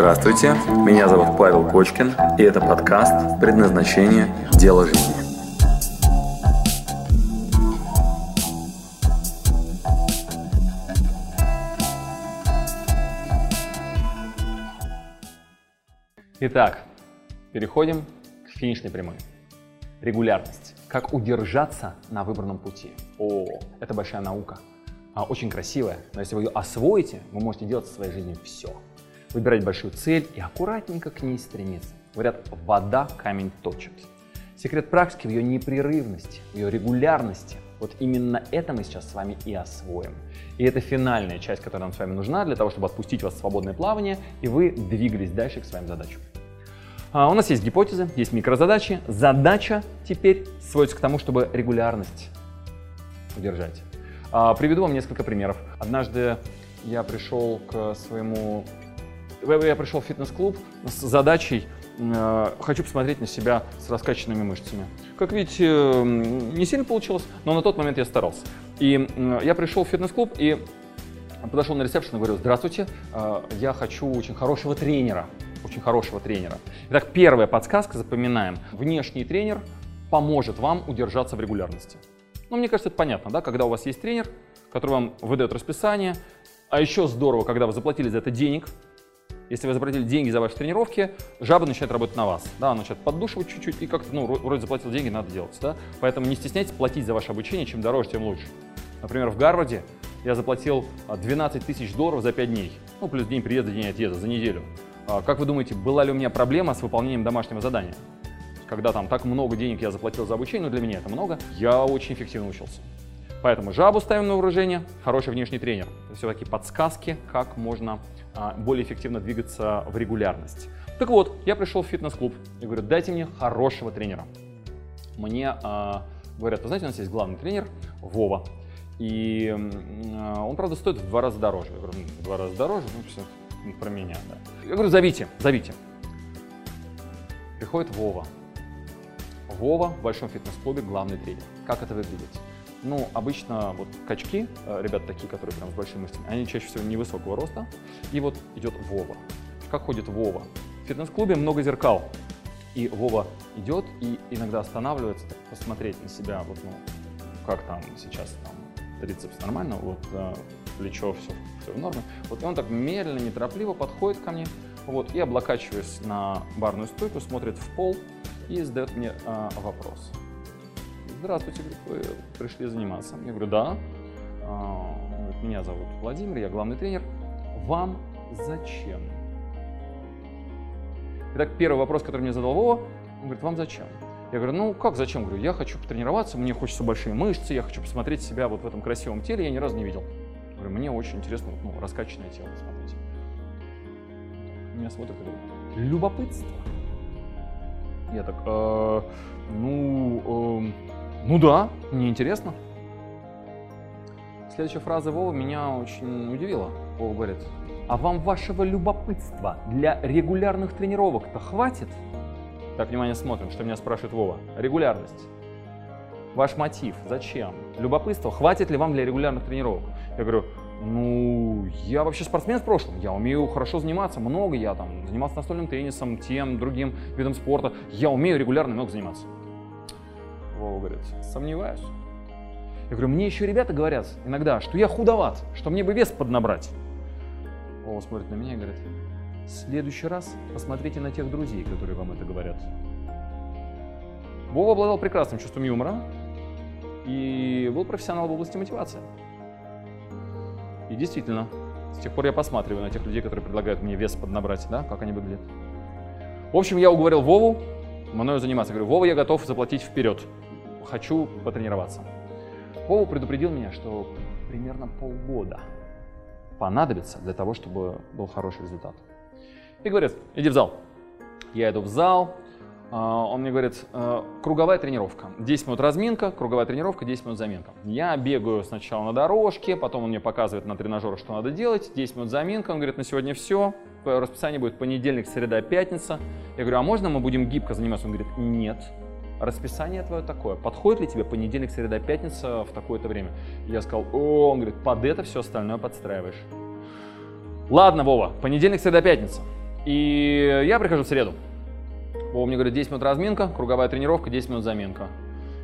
Здравствуйте, меня зовут Павел Кочкин, и это подкаст «Предназначение. Дело жизни». Итак, переходим к финишной прямой. Регулярность. Как удержаться на выбранном пути. О, это большая наука. Очень красивая, но если вы ее освоите, вы можете делать в своей жизни все. Выбирать большую цель и аккуратненько к ней стремиться. Говорят, вода камень точит. Секрет практики в ее непрерывности, в ее регулярности. Вот именно это мы сейчас с вами и освоим. И это финальная часть, которая нам с вами нужна для того, чтобы отпустить вас в свободное плавание, и вы двигались дальше к своим задачам. А у нас есть гипотезы, есть микрозадачи. Задача теперь сводится к тому, чтобы регулярность удержать. А, приведу вам несколько примеров. Однажды я пришел к своему... Я пришел в фитнес-клуб с задачей э, хочу посмотреть на себя с раскачанными мышцами. Как видите, не сильно получилось, но на тот момент я старался. И я пришел в фитнес-клуб и подошел на ресепшн и говорю, здравствуйте, э, я хочу очень хорошего тренера очень хорошего тренера. Итак, первая подсказка, запоминаем. Внешний тренер поможет вам удержаться в регулярности. Ну, мне кажется, это понятно, да, когда у вас есть тренер, который вам выдает расписание, а еще здорово, когда вы заплатили за это денег, если вы заплатили деньги за ваши тренировки, жаба начинает работать на вас. Да, она начинает поддушивать чуть-чуть и как-то, ну, вроде заплатил деньги, надо делать. Да? Поэтому не стесняйтесь платить за ваше обучение, чем дороже, тем лучше. Например, в Гарварде я заплатил 12 тысяч долларов за 5 дней. Ну, плюс день приезда, день отъезда за неделю. А, как вы думаете, была ли у меня проблема с выполнением домашнего задания? Когда там так много денег я заплатил за обучение, но для меня это много, я очень эффективно учился. Поэтому жабу ставим на вооружение, хороший внешний тренер. Все такие подсказки, как можно а, более эффективно двигаться в регулярность. Так вот, я пришел в фитнес-клуб и говорю, дайте мне хорошего тренера. Мне а, говорят, вы знаете, у нас есть главный тренер Вова. И а, он, правда, стоит в два раза дороже. Я говорю, в два раза дороже? Ну, все, про меня, да. Я говорю, зовите, зовите. Приходит Вова. Вова в большом фитнес-клубе главный тренер. Как это выглядит? Ну, обычно вот качки, э, ребята такие, которые прям с большими мышцами, они чаще всего невысокого роста. И вот идет Вова. Как ходит Вова? В фитнес-клубе много зеркал. И Вова идет и иногда останавливается, так, посмотреть на себя, вот, ну, как там сейчас там трицепс нормально, вот э, плечо, все, все в норме. Вот и он так медленно, неторопливо подходит ко мне, вот, и облокачиваясь на барную стойку, смотрит в пол и задает мне а, вопрос. Здравствуйте, вы пришли заниматься? Я говорю, да. А, меня зовут Владимир, я главный тренер. Вам зачем? Итак, первый вопрос, который мне задал Вова, он говорит, вам зачем? Я говорю, ну как зачем? Говорю, я хочу потренироваться, мне хочется большие мышцы, я хочу посмотреть себя вот в этом красивом теле, я ни разу не видел. Говорю, мне очень интересно, ну, раскачанное тело смотреть. Меня смотрят и говорят, любопытство. Я так, э, ну, э, ну да, мне интересно. Следующая фраза Вова меня очень удивила. Вова говорит, а вам вашего любопытства для регулярных тренировок-то хватит? Так, внимание, смотрим, что меня спрашивает Вова. Регулярность. Ваш мотив, зачем? Любопытство, хватит ли вам для регулярных тренировок? Я говорю, ну, я вообще спортсмен в прошлом, я умею хорошо заниматься, много я там занимался настольным теннисом, тем, другим видом спорта, я умею регулярно много заниматься. Вова говорит, сомневаюсь. Я говорю, мне еще ребята говорят иногда, что я худоват, что мне бы вес поднабрать. Вова смотрит на меня и говорит, в следующий раз посмотрите на тех друзей, которые вам это говорят. Вова обладал прекрасным чувством юмора, и был профессионал в области мотивации. И действительно, с тех пор я посматриваю на тех людей, которые предлагают мне вес поднабрать, да, как они выглядят. В общем, я уговорил Вову мною заниматься. говорю, Вова, я готов заплатить вперед. Хочу потренироваться. Вова предупредил меня, что примерно полгода понадобится для того, чтобы был хороший результат. И говорит, иди в зал. Я иду в зал, а, он мне говорит, «Э, круговая тренировка. 10 минут разминка, круговая тренировка, 10 минут заминка. Я бегаю сначала на дорожке, потом он мне показывает на тренажерах, что надо делать. 10 минут заминка, он говорит, на сегодня все. Расписание будет понедельник, среда, пятница. Я говорю, а можно мы будем гибко заниматься? Он говорит, нет. Расписание твое такое. Подходит ли тебе понедельник, среда, пятница в такое-то время? Я сказал, о, он говорит, под это все остальное подстраиваешь. Ладно, Вова, понедельник, среда, пятница. И я прихожу в среду. Вова мне говорит, 10 минут разминка, круговая тренировка, 10 минут заминка.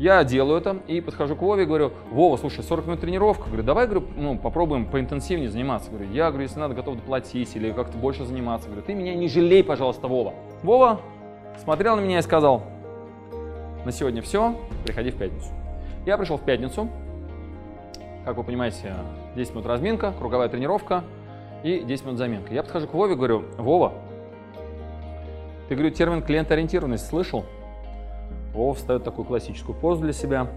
Я делаю это и подхожу к Вове и говорю, Вова, слушай, 40 минут тренировка. Говорю, давай говорю, ну, попробуем поинтенсивнее заниматься. Говорю, я говорю, если надо, готов доплатить или как-то больше заниматься. Говорю, ты меня не жалей, пожалуйста, Вова. Вова смотрел на меня и сказал, на сегодня все, приходи в пятницу. Я пришел в пятницу, как вы понимаете, 10 минут разминка, круговая тренировка и 10 минут заминка. Я подхожу к Вове говорю, Вова, ты, говорю, термин клиент-ориентированность слышал? Вова встает такую классическую позу для себя,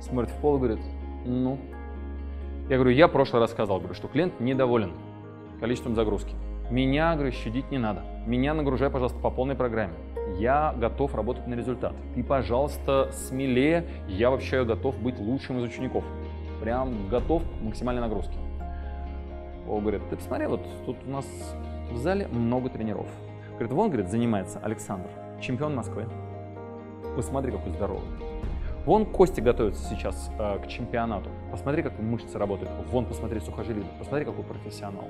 смотрит в пол и говорит, ну. Я говорю, я в прошлый раз сказал, говорю, что клиент недоволен количеством загрузки. Меня, говорю, щадить не надо. Меня нагружай, пожалуйста, по полной программе. Я готов работать на результат. Ты, пожалуйста, смелее. Я вообще готов быть лучшим из учеников. Прям готов к максимальной нагрузке. О, говорит, ты посмотри, вот тут у нас в зале много тренеров. Говорит, вон, говорит, занимается Александр, чемпион Москвы. Посмотри, какой здоровый. Вон Кости готовится сейчас э, к чемпионату. Посмотри, как мышцы работают. Вон, посмотри, сухожилие. Посмотри, какой профессионал.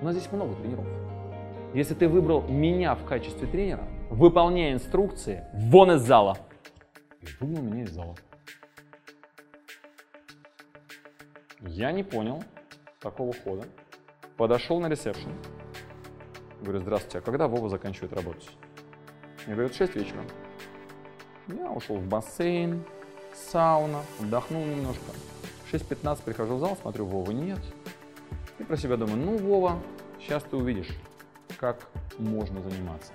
У нас здесь много тренеров. Если ты выбрал меня в качестве тренера, выполняя инструкции, вон из зала. Выгнал меня из зала. Я не понял такого хода. Подошел на ресепшн. Говорю, здравствуйте, а когда Вова заканчивает работать? Мне говорят, 6 вечера. Я ушел в бассейн, сауна, отдохнул немножко. 6.15 прихожу в зал, смотрю, Вова нет. И про себя думаю, ну, Вова, сейчас ты увидишь, как можно заниматься.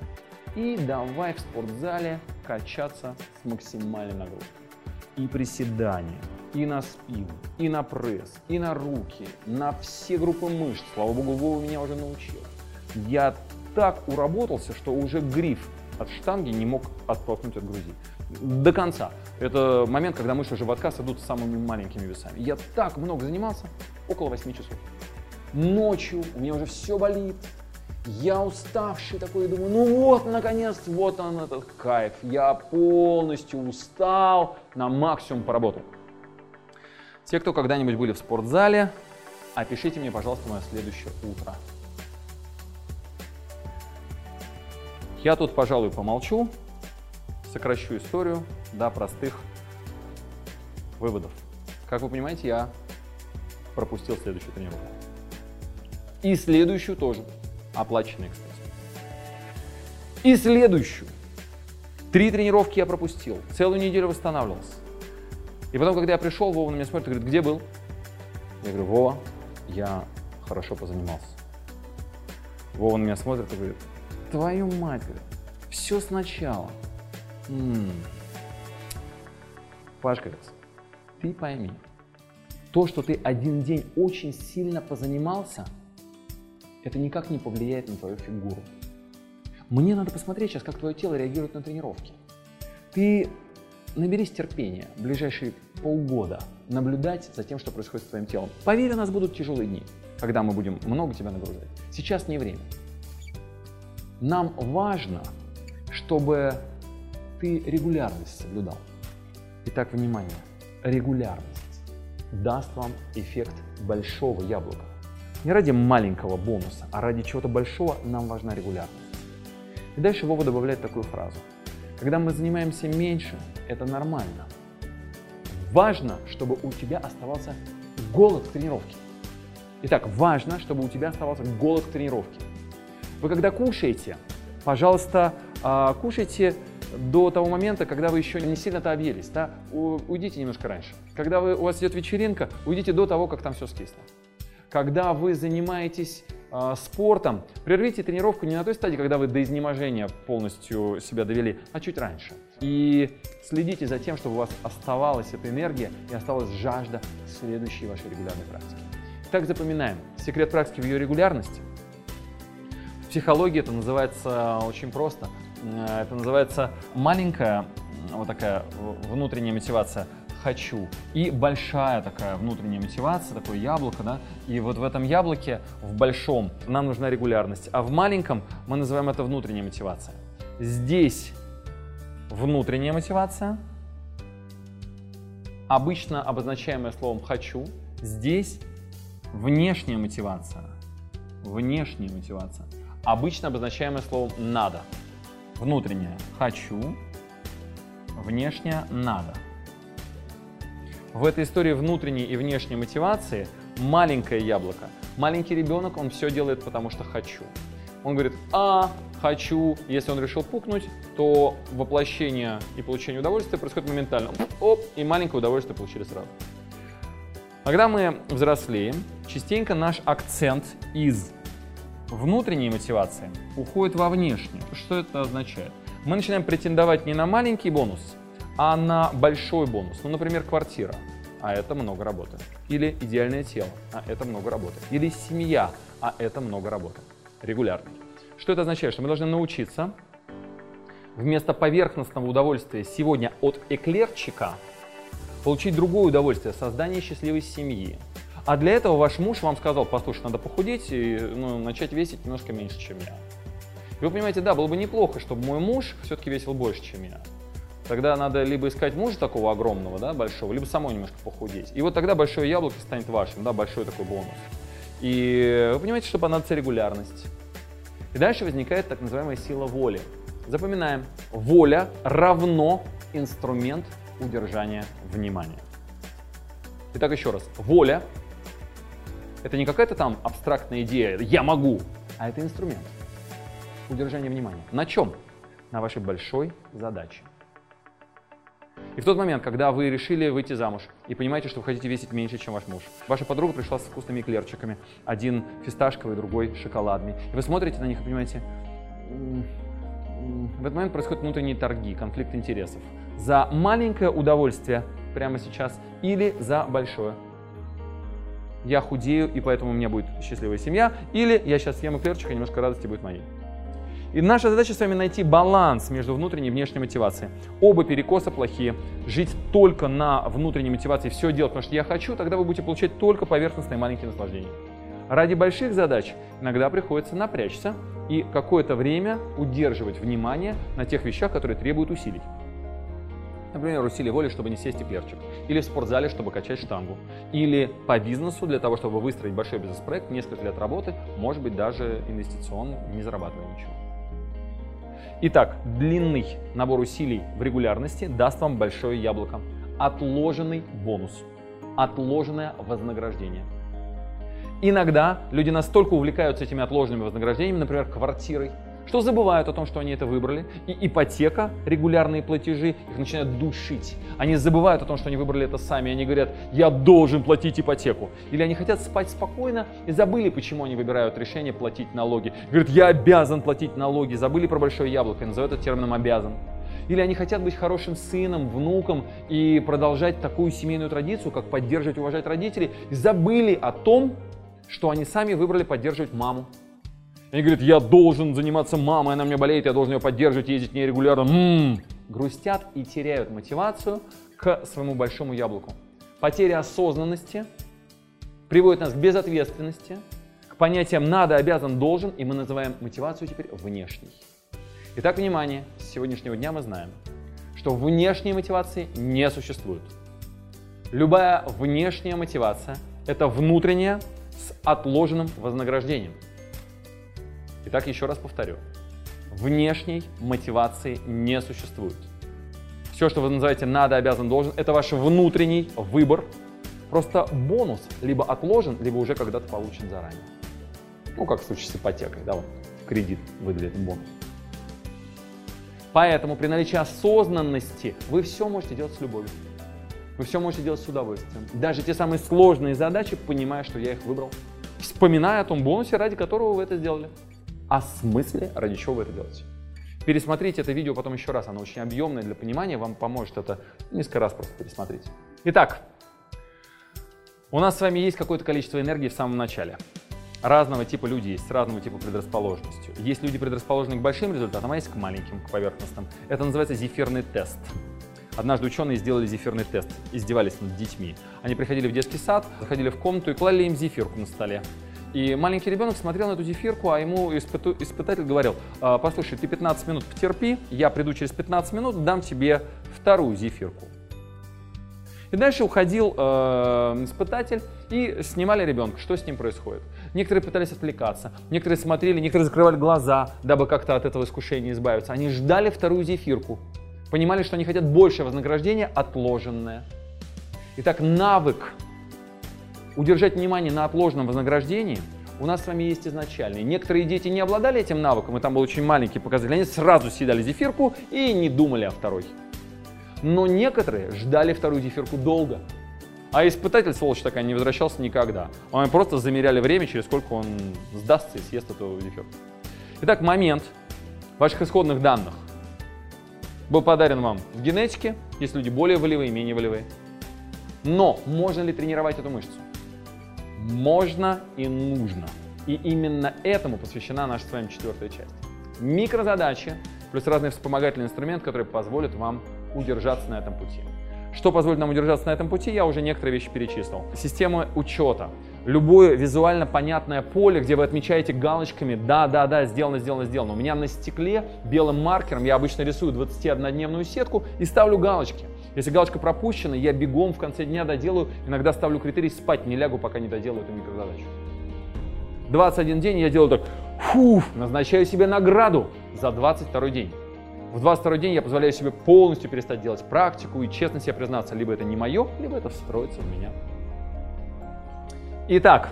И давай в спортзале качаться с максимальной нагрузкой. И приседания, и на спину, и на пресс, и на руки, на все группы мышц. Слава богу, Вова меня уже научил. Я так уработался, что уже гриф от штанги не мог оттолкнуть от груди. До конца. Это момент, когда мышцы животка сойдут с самыми маленькими весами. Я так много занимался, около 8 часов. Ночью у меня уже все болит, я уставший такой, думаю, ну вот, наконец, вот он этот кайф. Я полностью устал, на максимум поработал. Те, кто когда-нибудь были в спортзале, опишите мне, пожалуйста, мое следующее утро. Я тут, пожалуй, помолчу, сокращу историю до простых выводов. Как вы понимаете, я пропустил следующую тренировку. И следующую тоже. Оплаченные, кстати. И следующую. Три тренировки я пропустил. Целую неделю восстанавливался. И потом, когда я пришел, Вова на меня смотрит и говорит, где был? Я говорю, Вова, я хорошо позанимался. Вова на меня смотрит и говорит, твою мать, говорит, все сначала. М-м. Паш, говорит, ты пойми, то, что ты один день очень сильно позанимался – это никак не повлияет на твою фигуру. Мне надо посмотреть сейчас, как твое тело реагирует на тренировки. Ты наберись терпения в ближайшие полгода наблюдать за тем, что происходит с твоим телом. Поверь, у нас будут тяжелые дни, когда мы будем много тебя нагружать. Сейчас не время. Нам важно, чтобы ты регулярность соблюдал. Итак, внимание, регулярность даст вам эффект большого яблока. Не ради маленького бонуса, а ради чего-то большого нам важна регулярность. И дальше Вова добавляет такую фразу. Когда мы занимаемся меньше, это нормально. Важно, чтобы у тебя оставался голод к тренировке. Итак, важно, чтобы у тебя оставался голод к тренировке. Вы когда кушаете, пожалуйста, а, кушайте до того момента, когда вы еще не сильно-то объелись. Да? Уйдите немножко раньше. Когда вы, у вас идет вечеринка, уйдите до того, как там все скисло когда вы занимаетесь э, спортом, прервите тренировку не на той стадии, когда вы до изнеможения полностью себя довели, а чуть раньше. И следите за тем, чтобы у вас оставалась эта энергия и осталась жажда следующей вашей регулярной практики. Так запоминаем. Секрет практики в ее регулярности. В психологии это называется очень просто. Э, это называется маленькая вот такая внутренняя мотивация – хочу. И большая такая внутренняя мотивация, такое яблоко, да. И вот в этом яблоке, в большом, нам нужна регулярность, а в маленьком мы называем это внутренняя мотивация. Здесь внутренняя мотивация, обычно обозначаемая словом «хочу». Здесь внешняя мотивация. Внешняя мотивация. обычно обозначаемое словом «надо». Внутреннее «хочу», внешнее «надо». В этой истории внутренней и внешней мотивации маленькое яблоко. Маленький ребенок, он все делает, потому что «хочу». Он говорит «а», «хочу». Если он решил пукнуть, то воплощение и получение удовольствия происходит моментально. Оп, и маленькое удовольствие получили сразу. Когда мы взрослеем, частенько наш акцент из внутренней мотивации уходит во внешнюю. Что это означает? Мы начинаем претендовать не на маленький бонус, а на большой бонус. Ну, например, квартира, а это много работы. Или идеальное тело, а это много работы. Или семья, а это много работы. Регулярно. Что это означает? Что мы должны научиться вместо поверхностного удовольствия сегодня от эклерчика получить другое удовольствие – создание счастливой семьи. А для этого ваш муж вам сказал, послушай, надо похудеть и ну, начать весить немножко меньше, чем я. И вы понимаете, да, было бы неплохо, чтобы мой муж все-таки весил больше, чем я. Тогда надо либо искать мужа такого огромного, да, большого, либо самой немножко похудеть. И вот тогда большое яблоко станет вашим, да, большой такой бонус. И вы понимаете, что понадобится регулярность. И дальше возникает так называемая сила воли. Запоминаем, воля равно инструмент удержания внимания. Итак, еще раз. Воля – это не какая-то там абстрактная идея «я могу», а это инструмент удержания внимания. На чем? На вашей большой задаче. И в тот момент, когда вы решили выйти замуж и понимаете, что вы хотите весить меньше, чем ваш муж, ваша подруга пришла с вкусными эклерчиками, один фисташковый, другой шоколадный, и вы смотрите на них и понимаете, в этот момент происходят внутренние торги, конфликт интересов. За маленькое удовольствие прямо сейчас или за большое. Я худею, и поэтому у меня будет счастливая семья, или я сейчас съем эклерчик, и немножко радости будет моей. И наша задача с вами найти баланс между внутренней и внешней мотивацией. Оба перекоса плохие. Жить только на внутренней мотивации, все делать, потому что я хочу, тогда вы будете получать только поверхностные маленькие наслаждения. Ради больших задач иногда приходится напрячься и какое-то время удерживать внимание на тех вещах, которые требуют усилий. Например, усилий воли, чтобы не сесть эклерчик. Или в спортзале, чтобы качать штангу. Или по бизнесу, для того, чтобы выстроить большой бизнес-проект, несколько лет работы, может быть, даже инвестиционно, не зарабатывая ничего. Итак, длинный набор усилий в регулярности даст вам большое яблоко. Отложенный бонус. Отложенное вознаграждение. Иногда люди настолько увлекаются этими отложенными вознаграждениями, например, квартирой, что забывают о том, что они это выбрали, и ипотека, регулярные платежи, их начинают душить. Они забывают о том, что они выбрали это сами, они говорят, я должен платить ипотеку. Или они хотят спать спокойно и забыли, почему они выбирают решение платить налоги. Говорят, я обязан платить налоги, забыли про большое яблоко и называют это термином обязан. Или они хотят быть хорошим сыном, внуком и продолжать такую семейную традицию, как поддерживать уважать родителей, и забыли о том, что они сами выбрали поддерживать маму, они говорят, я должен заниматься мамой, она мне болеет, я должен ее поддерживать, ездить не регулярно. М-м-м. Грустят и теряют мотивацию к своему большому яблоку. Потеря осознанности приводит нас к безответственности, к понятиям надо, обязан, должен, и мы называем мотивацию теперь внешней. Итак, внимание, с сегодняшнего дня мы знаем, что внешней мотивации не существует. Любая внешняя мотивация – это внутренняя с отложенным вознаграждением – Итак, еще раз повторю. Внешней мотивации не существует. Все, что вы называете надо, обязан, должен, это ваш внутренний выбор. Просто бонус либо отложен, либо уже когда-то получен заранее. Ну, как в случае с ипотекой, да, вот кредит выдали бонус. Поэтому при наличии осознанности вы все можете делать с любовью. Вы все можете делать с удовольствием. Даже те самые сложные задачи, понимая, что я их выбрал. Вспоминая о том бонусе, ради которого вы это сделали о смысле, ради чего вы это делаете. Пересмотрите это видео потом еще раз, оно очень объемное для понимания, вам поможет это несколько раз просто пересмотреть. Итак, у нас с вами есть какое-то количество энергии в самом начале. Разного типа люди есть, с разного типа предрасположенностью. Есть люди, предрасположенные к большим результатам, а есть к маленьким, к поверхностным. Это называется зефирный тест. Однажды ученые сделали зефирный тест, издевались над детьми. Они приходили в детский сад, заходили в комнату и клали им зефирку на столе. И маленький ребенок смотрел на эту зефирку, а ему испыту, испытатель говорил, «А, послушай, ты 15 минут потерпи, я приду через 15 минут, дам тебе вторую зефирку. И дальше уходил э, испытатель и снимали ребенка, что с ним происходит. Некоторые пытались отвлекаться, некоторые смотрели, некоторые закрывали глаза, дабы как-то от этого искушения избавиться. Они ждали вторую зефирку, понимали, что они хотят большее вознаграждение, отложенное. Итак, навык удержать внимание на отложенном вознаграждении у нас с вами есть изначальный. Некоторые дети не обладали этим навыком, и там был очень маленький показатель. Они сразу съедали зефирку и не думали о второй. Но некоторые ждали вторую зефирку долго. А испытатель, сволочь такая, не возвращался никогда. Они просто замеряли время, через сколько он сдастся и съест эту зефирку. Итак, момент ваших исходных данных был подарен вам в генетике. Есть люди более волевые, менее волевые. Но можно ли тренировать эту мышцу? Можно и нужно. И именно этому посвящена наша с вами четвертая часть. Микрозадачи плюс разные вспомогательные инструменты, которые позволят вам удержаться на этом пути. Что позволит нам удержаться на этом пути, я уже некоторые вещи перечислил. Система учета. Любое визуально понятное поле, где вы отмечаете галочками «да, да, да, сделано, сделано, сделано». У меня на стекле белым маркером я обычно рисую 21-дневную сетку и ставлю галочки. Если галочка пропущена, я бегом в конце дня доделаю. Иногда ставлю критерий «спать не лягу, пока не доделаю эту микрозадачу». 21 день я делаю так, фу, назначаю себе награду за 22 день. В 22 день я позволяю себе полностью перестать делать практику и честно себе признаться, либо это не мое, либо это встроится в меня. Итак,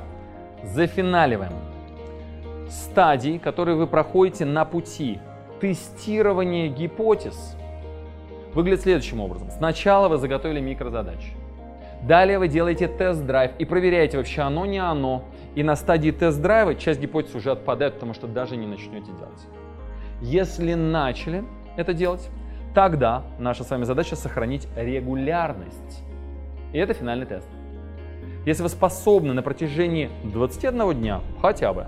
зафиналиваем. Стадии, которые вы проходите на пути тестирования гипотез, выглядят следующим образом. Сначала вы заготовили микрозадачи. Далее вы делаете тест-драйв и проверяете, вообще оно, не оно. И на стадии тест-драйва часть гипотез уже отпадает, потому что даже не начнете делать. Если начали, это делать, тогда наша с вами задача сохранить регулярность. И это финальный тест. Если вы способны на протяжении 21 дня, хотя бы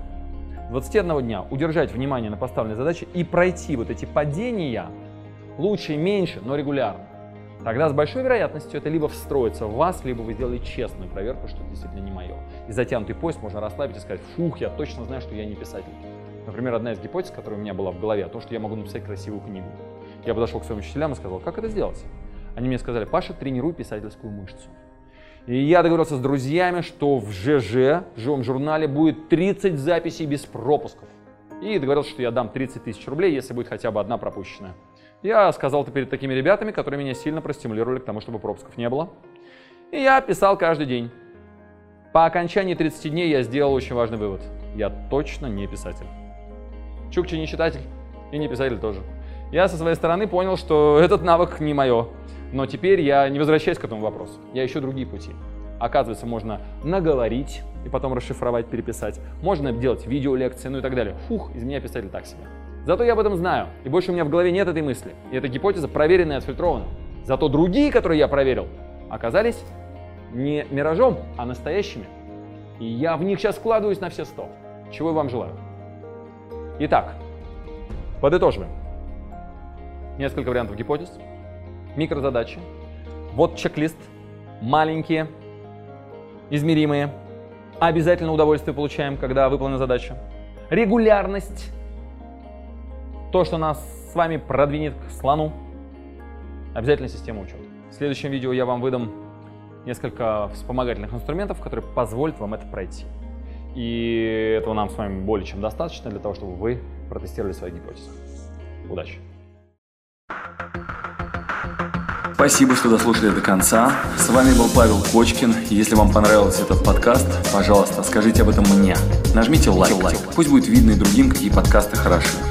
21 дня удержать внимание на поставленной задаче и пройти вот эти падения, лучше меньше, но регулярно, тогда с большой вероятностью это либо встроится в вас, либо вы сделали честную проверку, что это действительно не мое. И затянутый поезд можно расслабить и сказать, фух, я точно знаю, что я не писатель. Например, одна из гипотез, которая у меня была в голове, то, что я могу написать красивую книгу. Я подошел к своим учителям и сказал, как это сделать? Они мне сказали, Паша, тренируй писательскую мышцу. И я договорился с друзьями, что в ЖЖ, в живом журнале, будет 30 записей без пропусков. И договорился, что я дам 30 тысяч рублей, если будет хотя бы одна пропущенная. Я сказал это перед такими ребятами, которые меня сильно простимулировали к тому, чтобы пропусков не было. И я писал каждый день. По окончании 30 дней я сделал очень важный вывод. Я точно не писатель. Чукчи не читатель и не писатель тоже. Я со своей стороны понял, что этот навык не мое. Но теперь я не возвращаюсь к этому вопросу. Я ищу другие пути. Оказывается, можно наговорить и потом расшифровать, переписать. Можно делать видеолекции, ну и так далее. Фух, из меня писатель так себе. Зато я об этом знаю, и больше у меня в голове нет этой мысли. И эта гипотеза проверена и отфильтрована. Зато другие, которые я проверил, оказались не миражом, а настоящими. И я в них сейчас вкладываюсь на все сто. Чего я вам желаю. Итак, подытоживаем. Несколько вариантов гипотез, микрозадачи. Вот чек-лист. Маленькие, измеримые. Обязательно удовольствие получаем, когда выполнена задача. Регулярность. То, что нас с вами продвинет к слону. Обязательно система учета. В следующем видео я вам выдам несколько вспомогательных инструментов, которые позволят вам это пройти. И этого нам с вами более чем достаточно для того, чтобы вы протестировали свои гипотезы. Удачи! Спасибо, что дослушали до конца. С вами был Павел Кочкин. Если вам понравился этот подкаст, пожалуйста, скажите об этом мне. Нажмите лайк. лайк. Пусть будет видно и другим, какие подкасты хороши.